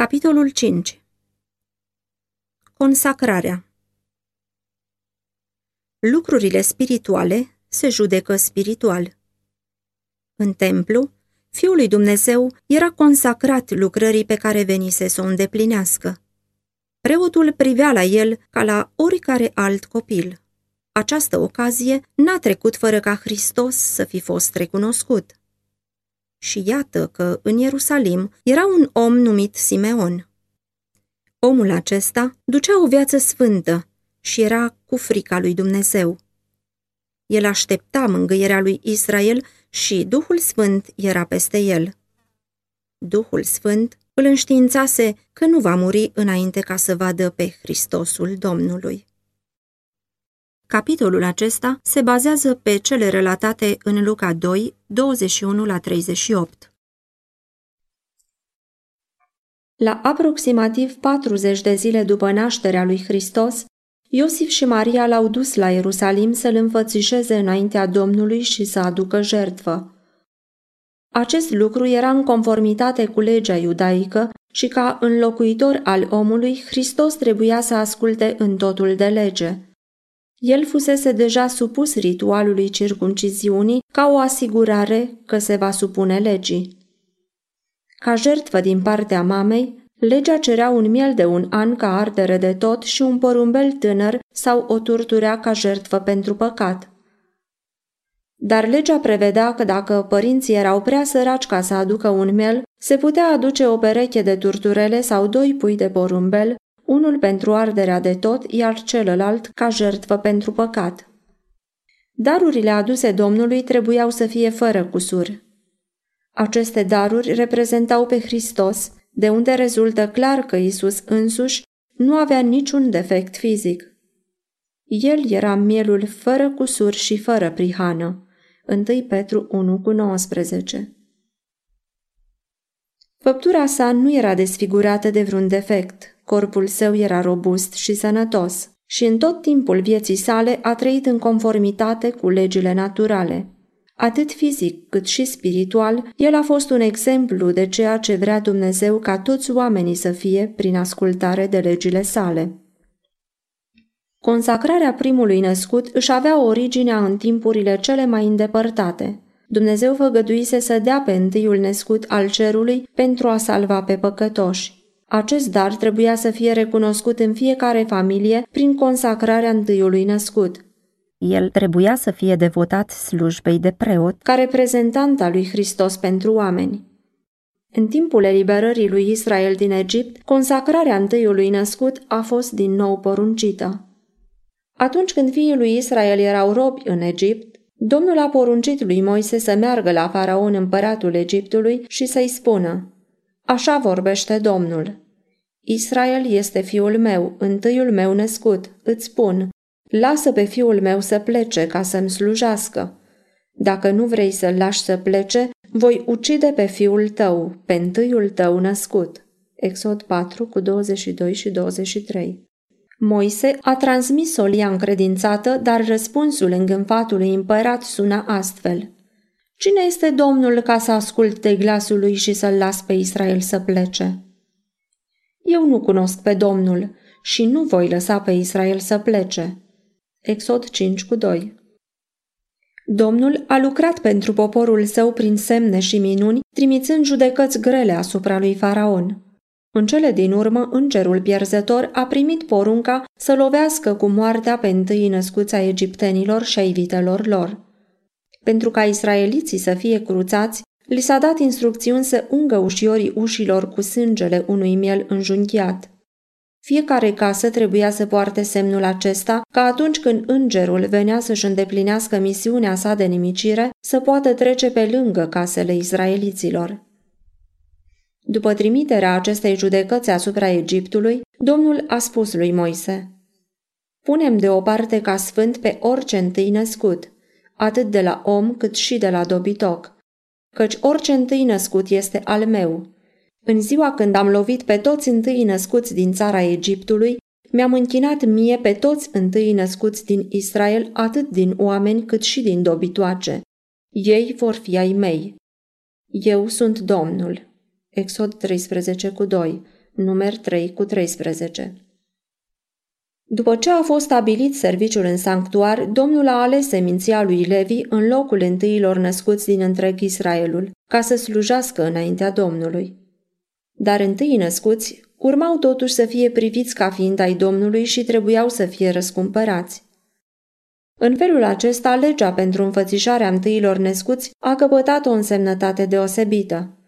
Capitolul 5 Consacrarea Lucrurile spirituale se judecă spiritual. În templu, Fiul lui Dumnezeu era consacrat lucrării pe care venise să o îndeplinească. Preotul privea la el ca la oricare alt copil. Această ocazie n-a trecut fără ca Hristos să fi fost recunoscut. Și iată că în Ierusalim era un om numit Simeon. Omul acesta ducea o viață sfântă și era cu frica lui Dumnezeu. El aștepta mângâierea lui Israel și Duhul Sfânt era peste el. Duhul Sfânt îl înștiințase că nu va muri înainte ca să vadă pe Hristosul Domnului. Capitolul acesta se bazează pe cele relatate în Luca 2, 21 la 38. La aproximativ 40 de zile după nașterea lui Hristos, Iosif și Maria l-au dus la Ierusalim să-l înfățișeze înaintea Domnului și să aducă jertfă. Acest lucru era în conformitate cu legea iudaică și ca înlocuitor al omului, Hristos trebuia să asculte în totul de lege. El fusese deja supus ritualului circunciziunii ca o asigurare că se va supune legii. Ca jertfă din partea mamei, legea cerea un miel de un an ca ardere de tot și un porumbel tânăr sau o turturea ca jertfă pentru păcat. Dar legea prevedea că dacă părinții erau prea săraci ca să aducă un miel, se putea aduce o pereche de turturele sau doi pui de porumbel unul pentru arderea de tot, iar celălalt ca jertvă pentru păcat. Darurile aduse Domnului trebuiau să fie fără cusur. Aceste daruri reprezentau pe Hristos, de unde rezultă clar că Isus însuși nu avea niciun defect fizic. El era mielul fără cusur și fără prihană. 1 Petru 1 cu 19 Făptura sa nu era desfigurată de vreun defect, Corpul său era robust și sănătos și în tot timpul vieții sale a trăit în conformitate cu legile naturale. Atât fizic cât și spiritual, el a fost un exemplu de ceea ce vrea Dumnezeu ca toți oamenii să fie prin ascultare de legile sale. Consacrarea primului născut își avea originea în timpurile cele mai îndepărtate. Dumnezeu făgăduise să dea pe întâiul născut al cerului pentru a salva pe păcătoși. Acest dar trebuia să fie recunoscut în fiecare familie prin consacrarea întâiului născut. El trebuia să fie devotat slujbei de preot ca reprezentant al lui Hristos pentru oameni. În timpul eliberării lui Israel din Egipt, consacrarea întâiului născut a fost din nou poruncită. Atunci când fiii lui Israel erau robi în Egipt, Domnul a poruncit lui Moise să meargă la faraon împăratul Egiptului și să-i spună Așa vorbește Domnul. Israel este fiul meu, întâiul meu născut. Îți spun, lasă pe fiul meu să plece ca să-mi slujească. Dacă nu vrei să-l lași să plece, voi ucide pe fiul tău, pe întâiul tău născut. Exod 4 cu 22 și 23 Moise a transmis solia încredințată, dar răspunsul îngânfatului împărat sună astfel. Cine este Domnul ca să asculte glasul lui și să-l las pe Israel să plece? Eu nu cunosc pe Domnul și nu voi lăsa pe Israel să plece. Exod 5 cu 2 Domnul a lucrat pentru poporul său prin semne și minuni, trimițând judecăți grele asupra lui Faraon. În cele din urmă, îngerul pierzător a primit porunca să lovească cu moartea pe întâi născuța egiptenilor și ai vitelor lor. Pentru ca israeliții să fie cruțați, li s-a dat instrucțiuni să ungă ușiorii ușilor cu sângele unui miel înjunghiat. Fiecare casă trebuia să poarte semnul acesta ca atunci când îngerul venea să-și îndeplinească misiunea sa de nimicire, să poată trece pe lângă casele israeliților. După trimiterea acestei judecăți asupra Egiptului, Domnul a spus lui Moise, Punem deoparte ca sfânt pe orice întâi născut, atât de la om cât și de la dobitoc, căci orice întâi născut este al meu. În ziua când am lovit pe toți întâi născuți din țara Egiptului, mi-am închinat mie pe toți întâi născuți din Israel, atât din oameni cât și din dobitoace. Ei vor fi ai mei. Eu sunt Domnul. Exod 13 cu 2 numer 3 cu 13. După ce a fost stabilit serviciul în sanctuar, Domnul a ales seminția lui Levi în locul întâilor născuți din întreg Israelul, ca să slujească înaintea Domnului. Dar întâi născuți urmau totuși să fie priviți ca fiind ai Domnului și trebuiau să fie răscumpărați. În felul acesta, legea pentru înfățișarea întâilor născuți a căpătat o însemnătate deosebită.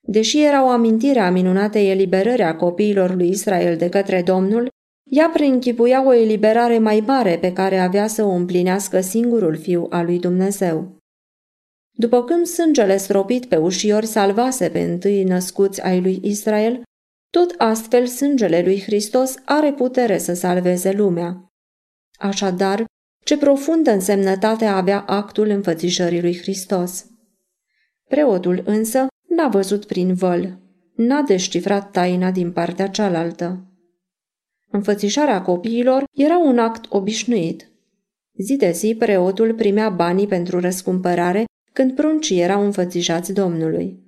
Deși era o amintire a minunatei eliberări a copiilor lui Israel de către Domnul, ea preînchipuia o eliberare mai mare pe care avea să o împlinească singurul fiu al lui Dumnezeu. După când sângele stropit pe ușiori salvase pe întâi născuți ai lui Israel, tot astfel sângele lui Hristos are putere să salveze lumea. Așadar, ce profundă însemnătate avea actul înfățișării lui Hristos. Preotul însă n-a văzut prin văl, n-a descifrat taina din partea cealaltă. Înfățișarea copiilor era un act obișnuit. Zi de zi, preotul primea banii pentru răscumpărare când pruncii erau înfățișați Domnului.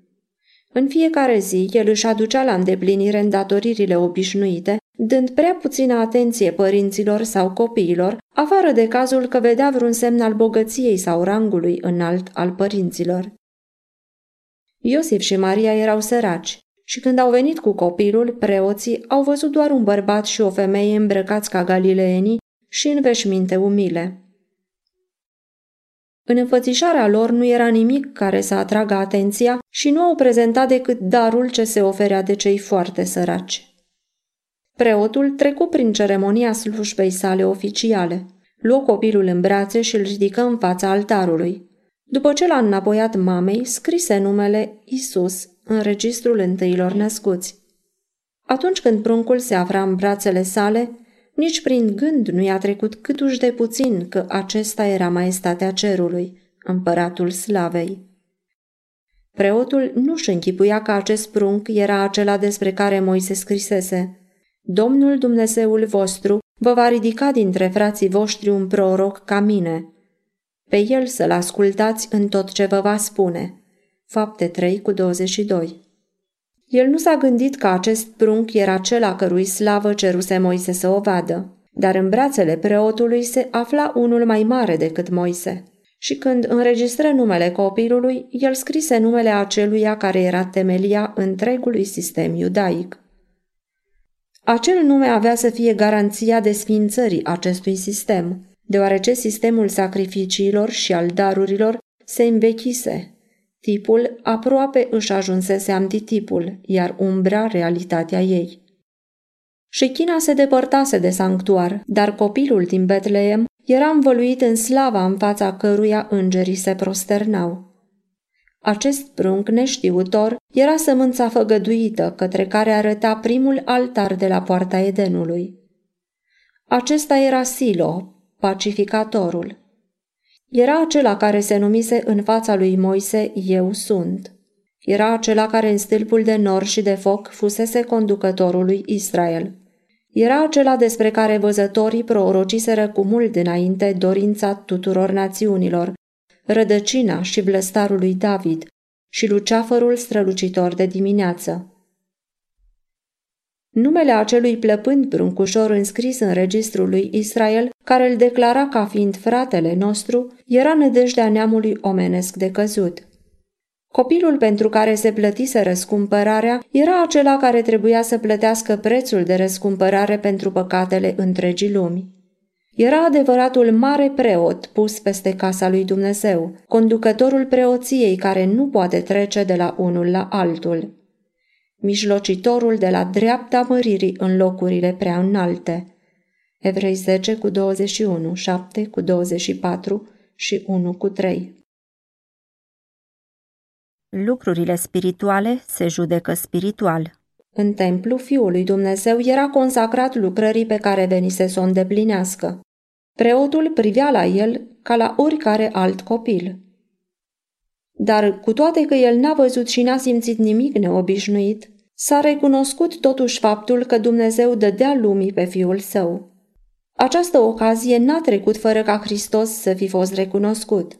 În fiecare zi, el își aducea la îndeplinire îndatoririle obișnuite, dând prea puțină atenție părinților sau copiilor, afară de cazul că vedea vreun semn al bogăției sau rangului înalt al părinților. Iosif și Maria erau săraci și când au venit cu copilul, preoții au văzut doar un bărbat și o femeie îmbrăcați ca galileenii și în veșminte umile. În înfățișarea lor nu era nimic care să atragă atenția și nu au prezentat decât darul ce se oferea de cei foarte săraci. Preotul trecu prin ceremonia slujbei sale oficiale. Luă copilul în brațe și îl ridică în fața altarului. După ce l-a înapoiat mamei, scrise numele Isus în registrul întâilor născuți. Atunci când pruncul se afla în brațele sale, nici prin gând nu i-a trecut câtuși de puțin că acesta era maestatea cerului, împăratul slavei. Preotul nu-și închipuia că acest prunc era acela despre care Moise scrisese. Domnul Dumnezeul vostru vă va ridica dintre frații voștri un proroc ca mine. Pe el să-l ascultați în tot ce vă va spune. Fapte 3 cu 22 El nu s-a gândit că acest prunc era cel a cărui slavă ceruse Moise să o vadă, dar în brațele preotului se afla unul mai mare decât Moise. Și când înregistră numele copilului, el scrise numele aceluia care era temelia întregului sistem iudaic. Acel nume avea să fie garanția desfințării acestui sistem, deoarece sistemul sacrificiilor și al darurilor se învechise Tipul aproape își ajunsese antitipul, iar umbra realitatea ei. Și China se depărtase de sanctuar, dar copilul din Betleem era învăluit în slava în fața căruia îngerii se prosternau. Acest prunc neștiutor era sămânța făgăduită către care arăta primul altar de la poarta Edenului. Acesta era Silo, pacificatorul. Era acela care se numise în fața lui Moise, Eu sunt. Era acela care în stâlpul de nor și de foc fusese conducătorul lui Israel. Era acela despre care văzătorii prorociseră cu mult înainte dorința tuturor națiunilor, rădăcina și blăstarul lui David și luceafărul strălucitor de dimineață. Numele acelui plăpând bruncușor înscris în registrul lui Israel, care îl declara ca fiind fratele nostru, era nădejdea neamului omenesc de căzut. Copilul pentru care se plătise răscumpărarea era acela care trebuia să plătească prețul de răscumpărare pentru păcatele întregii lumi. Era adevăratul mare preot pus peste casa lui Dumnezeu, conducătorul preoției care nu poate trece de la unul la altul mijlocitorul de la dreapta măririi în locurile prea înalte. Evrei 10 cu 21, 7 cu 24 și 1 cu 3. Lucrurile spirituale se judecă spiritual. În templu, Fiul lui Dumnezeu era consacrat lucrării pe care venise să o îndeplinească. Preotul privea la el ca la oricare alt copil. Dar cu toate că el n-a văzut și n-a simțit nimic neobișnuit, S-a recunoscut totuși faptul că Dumnezeu dădea lumii pe Fiul Său. Această ocazie n-a trecut fără ca Hristos să fi fost recunoscut.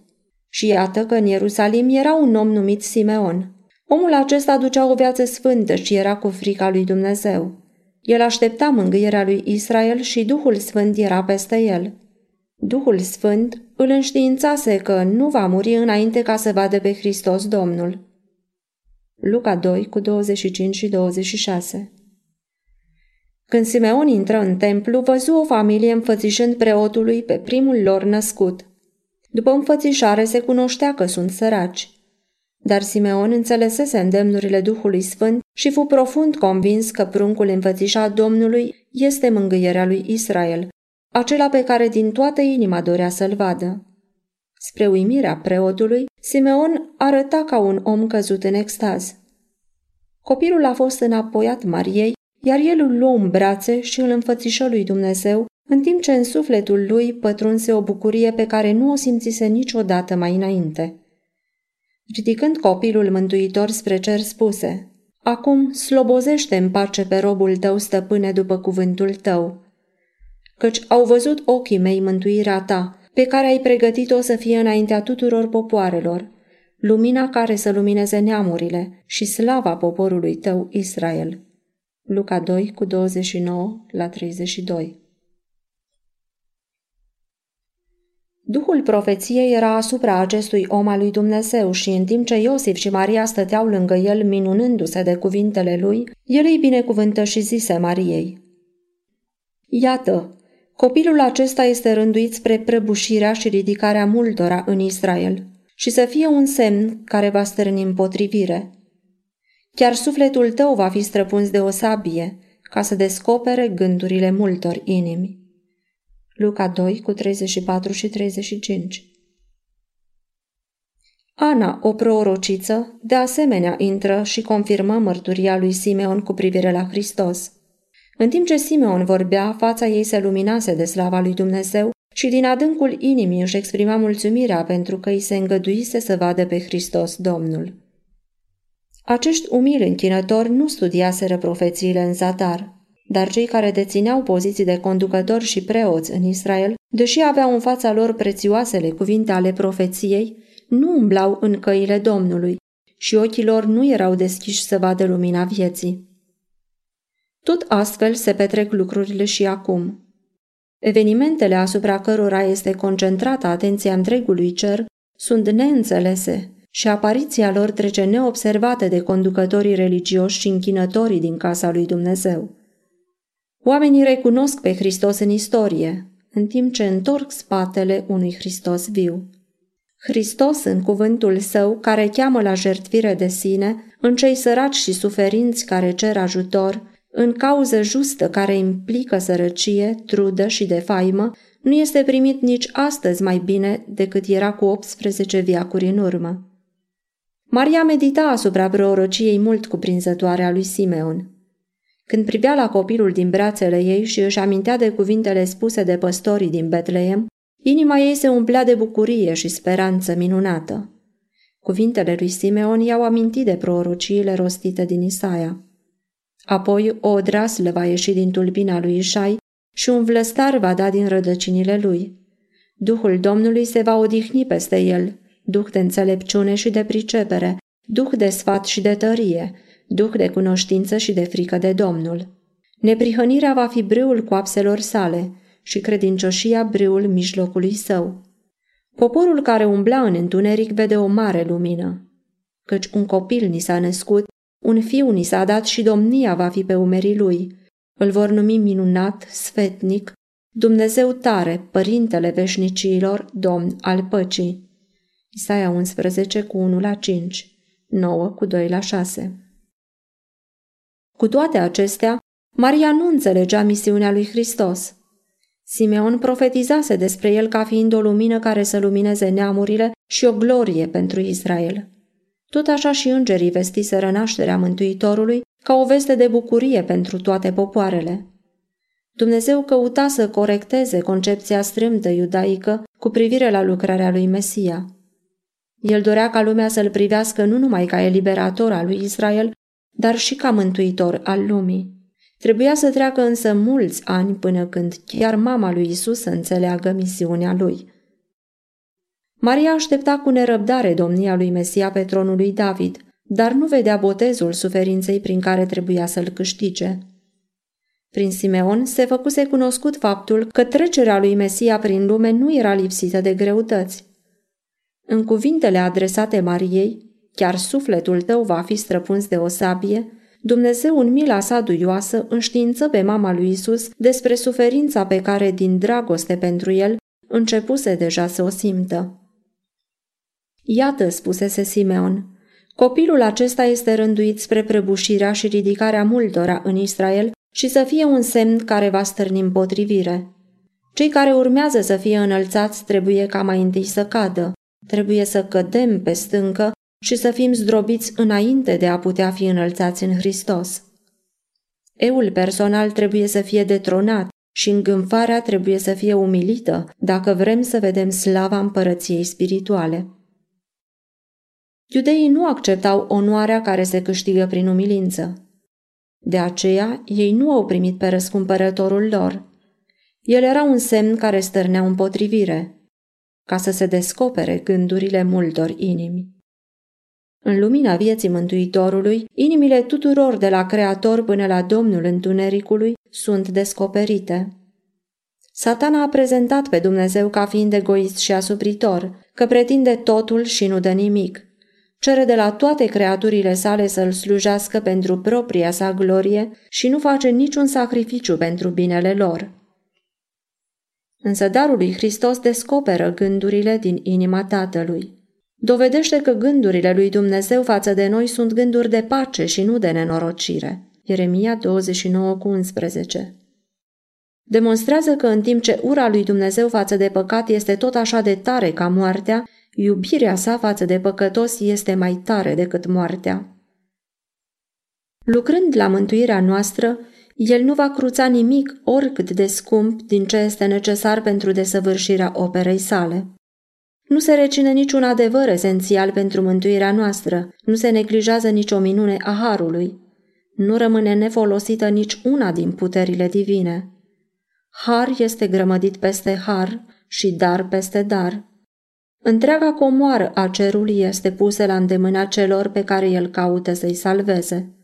Și iată că în Ierusalim era un om numit Simeon, Omul acesta ducea o viață sfântă și era cu frica lui Dumnezeu. El aștepta mângâierea lui Israel și Duhul Sfânt era peste el. Duhul Sfânt îl înștiințase că nu va muri înainte ca să vadă pe Hristos Domnul. Luca 2 cu 25 și 26 Când Simeon intră în templu, văzu o familie înfățișând preotului pe primul lor născut. După înfățișare se cunoștea că sunt săraci. Dar Simeon înțelesese îndemnurile Duhului Sfânt și fu profund convins că pruncul înfățișat Domnului este mângâierea lui Israel, acela pe care din toată inima dorea să-l vadă. Spre uimirea preotului, Simeon arăta ca un om căzut în extaz. Copilul a fost înapoiat Mariei, iar el îl luă în brațe și îl înfățișă lui Dumnezeu, în timp ce în sufletul lui pătrunse o bucurie pe care nu o simțise niciodată mai înainte. Ridicând copilul mântuitor spre cer spuse, Acum slobozește în pace pe robul tău, stăpâne, după cuvântul tău. Căci au văzut ochii mei mântuirea ta, pe care ai pregătit-o să fie înaintea tuturor popoarelor, lumina care să lumineze neamurile și slava poporului tău Israel. Luca 2 cu 29 la 32 Duhul profeției era asupra acestui om al lui Dumnezeu și în timp ce Iosif și Maria stăteau lângă el minunându-se de cuvintele lui, el îi binecuvântă și zise Mariei. Iată, copilul acesta este rânduit spre prăbușirea și ridicarea multora în Israel și să fie un semn care va stârni împotrivire. Chiar sufletul tău va fi străpuns de o sabie, ca să descopere gândurile multor inimi. Luca 2 cu 34 și 35 Ana, o prorociță, de asemenea intră și confirmă mărturia lui Simeon cu privire la Hristos. În timp ce Simeon vorbea, fața ei se luminase de slava lui Dumnezeu și din adâncul inimii își exprima mulțumirea pentru că îi se îngăduise să vadă pe Hristos Domnul. Acești umili închinători nu studiaseră profețiile în zadar dar cei care dețineau poziții de conducători și preoți în Israel, deși aveau în fața lor prețioasele cuvinte ale profeției, nu umblau în căile Domnului și ochii lor nu erau deschiși să vadă lumina vieții. Tot astfel se petrec lucrurile și acum. Evenimentele asupra cărora este concentrată atenția întregului cer sunt neînțelese și apariția lor trece neobservată de conducătorii religioși și închinătorii din casa lui Dumnezeu. Oamenii recunosc pe Hristos în istorie, în timp ce întorc spatele unui Hristos viu. Hristos, în cuvântul său, care cheamă la jertvire de sine, în cei săraci și suferinți care cer ajutor, în cauză justă care implică sărăcie, trudă și defaimă, nu este primit nici astăzi mai bine decât era cu 18 viacuri în urmă. Maria medita asupra prorociei mult cuprinzătoare a lui Simeon. Când privea la copilul din brațele ei și își amintea de cuvintele spuse de păstorii din Betleem, inima ei se umplea de bucurie și speranță minunată. Cuvintele lui Simeon i-au amintit de prorociile rostite din Isaia. Apoi o odraslă va ieși din tulpina lui Ișai și un vlăstar va da din rădăcinile lui. Duhul Domnului se va odihni peste el, duh de înțelepciune și de pricepere, duh de sfat și de tărie, duh de cunoștință și de frică de Domnul. Neprihănirea va fi brâul coapselor sale și credincioșia brâul mijlocului său. Poporul care umbla în întuneric vede o mare lumină. Căci un copil ni s-a născut, un fiu ni s-a dat și domnia va fi pe umerii lui. Îl vor numi minunat, sfetnic, Dumnezeu tare, Părintele veșnicilor, Domn al păcii. Isaia 11 cu 1 la 5, 9 cu 2 la 6 cu toate acestea, Maria nu înțelegea misiunea lui Hristos. Simeon profetizase despre el ca fiind o lumină care să lumineze neamurile și o glorie pentru Israel. Tot așa și îngerii vestiseră nașterea Mântuitorului ca o veste de bucurie pentru toate popoarele. Dumnezeu căuta să corecteze concepția strâmtă iudaică cu privire la lucrarea lui Mesia. El dorea ca lumea să-l privească nu numai ca eliberator al lui Israel, dar și ca mântuitor al lumii. Trebuia să treacă însă mulți ani până când chiar mama lui Isus să înțeleagă misiunea lui. Maria aștepta cu nerăbdare domnia lui Mesia pe tronul lui David, dar nu vedea botezul suferinței prin care trebuia să-l câștige. Prin Simeon se făcuse cunoscut faptul că trecerea lui Mesia prin lume nu era lipsită de greutăți. În cuvintele adresate Mariei, chiar sufletul tău va fi străpuns de o sabie, Dumnezeu în mila sa duioasă înștiință pe mama lui Isus despre suferința pe care, din dragoste pentru el, începuse deja să o simtă. Iată, spusese Simeon, copilul acesta este rânduit spre prăbușirea și ridicarea multora în Israel și să fie un semn care va stârni împotrivire. Cei care urmează să fie înălțați trebuie ca mai întâi să cadă, trebuie să cădem pe stâncă și să fim zdrobiți înainte de a putea fi înălțați în Hristos. Eul personal trebuie să fie detronat și îngânfarea trebuie să fie umilită dacă vrem să vedem slava împărăției spirituale. Iudeii nu acceptau onoarea care se câștigă prin umilință. De aceea, ei nu au primit pe răscumpărătorul lor. El era un semn care stârnea împotrivire, ca să se descopere gândurile multor inimi. În lumina vieții Mântuitorului, inimile tuturor de la Creator până la Domnul Întunericului sunt descoperite. Satana a prezentat pe Dumnezeu ca fiind egoist și asupritor, că pretinde totul și nu dă nimic. Cere de la toate creaturile sale să-l slujească pentru propria sa glorie și nu face niciun sacrificiu pentru binele lor. Însă darul lui Hristos descoperă gândurile din inima Tatălui dovedește că gândurile lui Dumnezeu față de noi sunt gânduri de pace și nu de nenorocire. Ieremia 29:11 Demonstrează că în timp ce ura lui Dumnezeu față de păcat este tot așa de tare ca moartea, iubirea sa față de păcătos este mai tare decât moartea. Lucrând la mântuirea noastră, el nu va cruța nimic oricât de scump din ce este necesar pentru desăvârșirea operei sale. Nu se recine niciun adevăr esențial pentru mântuirea noastră, nu se neglijează nicio minune a Harului. Nu rămâne nefolosită nici una din puterile divine. Har este grămădit peste har și dar peste dar. Întreaga comoară a cerului este pusă la îndemâna celor pe care el caută să-i salveze.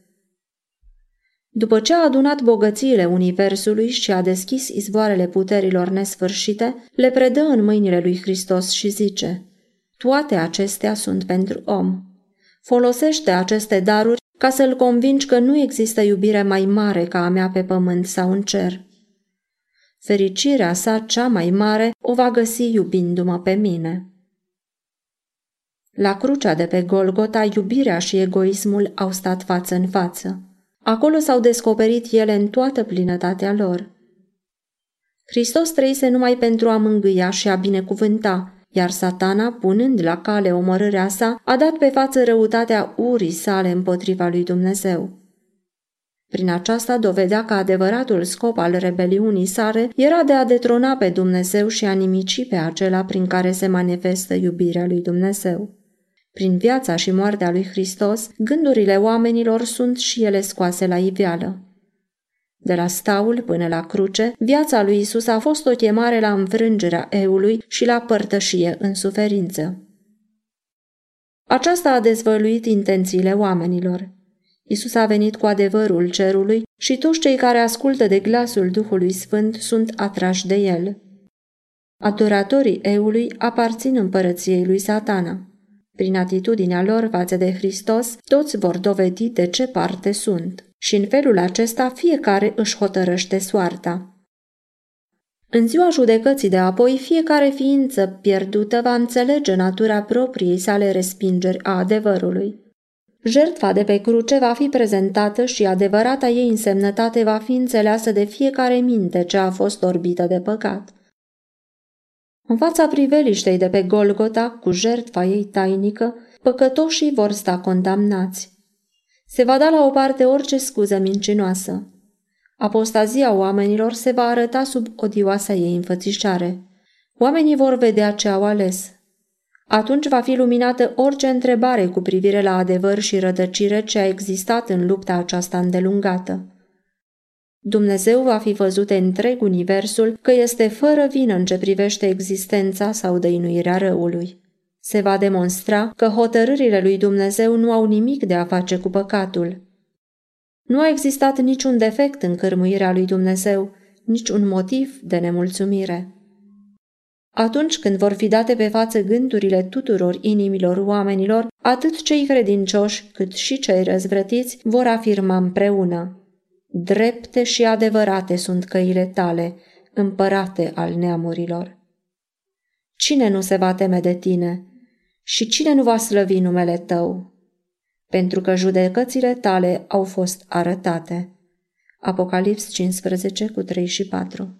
După ce a adunat bogățiile universului și a deschis izvoarele puterilor nesfârșite, le predă în mâinile lui Hristos și zice, Toate acestea sunt pentru om. Folosește aceste daruri ca să-l convingi că nu există iubire mai mare ca a mea pe pământ sau în cer. Fericirea sa cea mai mare o va găsi iubindu-mă pe mine. La crucea de pe Golgota, iubirea și egoismul au stat față în față. Acolo s-au descoperit ele în toată plinătatea lor. Hristos trăise numai pentru a mângâia și a binecuvânta, iar satana, punând la cale omorârea sa, a dat pe față răutatea urii sale împotriva lui Dumnezeu. Prin aceasta dovedea că adevăratul scop al rebeliunii sale era de a detrona pe Dumnezeu și a nimici pe acela prin care se manifestă iubirea lui Dumnezeu. Prin viața și moartea lui Hristos, gândurile oamenilor sunt și ele scoase la iveală. De la staul până la cruce, viața lui Isus a fost o chemare la înfrângerea eului și la părtășie în suferință. Aceasta a dezvăluit intențiile oamenilor. Isus a venit cu adevărul cerului și toți cei care ascultă de glasul Duhului Sfânt sunt atrași de el. Adoratorii eului aparțin împărăției lui satana. Prin atitudinea lor față de Hristos, toți vor dovedi de ce parte sunt. Și în felul acesta fiecare își hotărăște soarta. În ziua judecății de apoi, fiecare ființă pierdută va înțelege natura propriei sale respingeri a adevărului. Jertfa de pe cruce va fi prezentată și adevărata ei însemnătate va fi înțeleasă de fiecare minte ce a fost orbită de păcat. În fața priveliștei de pe Golgota, cu jertfa ei tainică, păcătoșii vor sta condamnați. Se va da la o parte orice scuză mincinoasă. Apostazia oamenilor se va arăta sub odioasa ei înfățișare. Oamenii vor vedea ce au ales. Atunci va fi luminată orice întrebare cu privire la adevăr și rădăcire ce a existat în lupta aceasta îndelungată. Dumnezeu va fi văzut întreg universul că este fără vină în ce privește existența sau dăinuirea răului. Se va demonstra că hotărârile lui Dumnezeu nu au nimic de a face cu păcatul. Nu a existat niciun defect în cărmuirea lui Dumnezeu, nici un motiv de nemulțumire. Atunci când vor fi date pe față gândurile tuturor inimilor oamenilor, atât cei credincioși cât și cei răzvrătiți vor afirma împreună. Drepte și adevărate sunt căile tale, împărate al neamurilor. Cine nu se va teme de tine? Și cine nu va slăvi numele tău? Pentru că judecățile tale au fost arătate. Apocalips 15 cu 3 și 4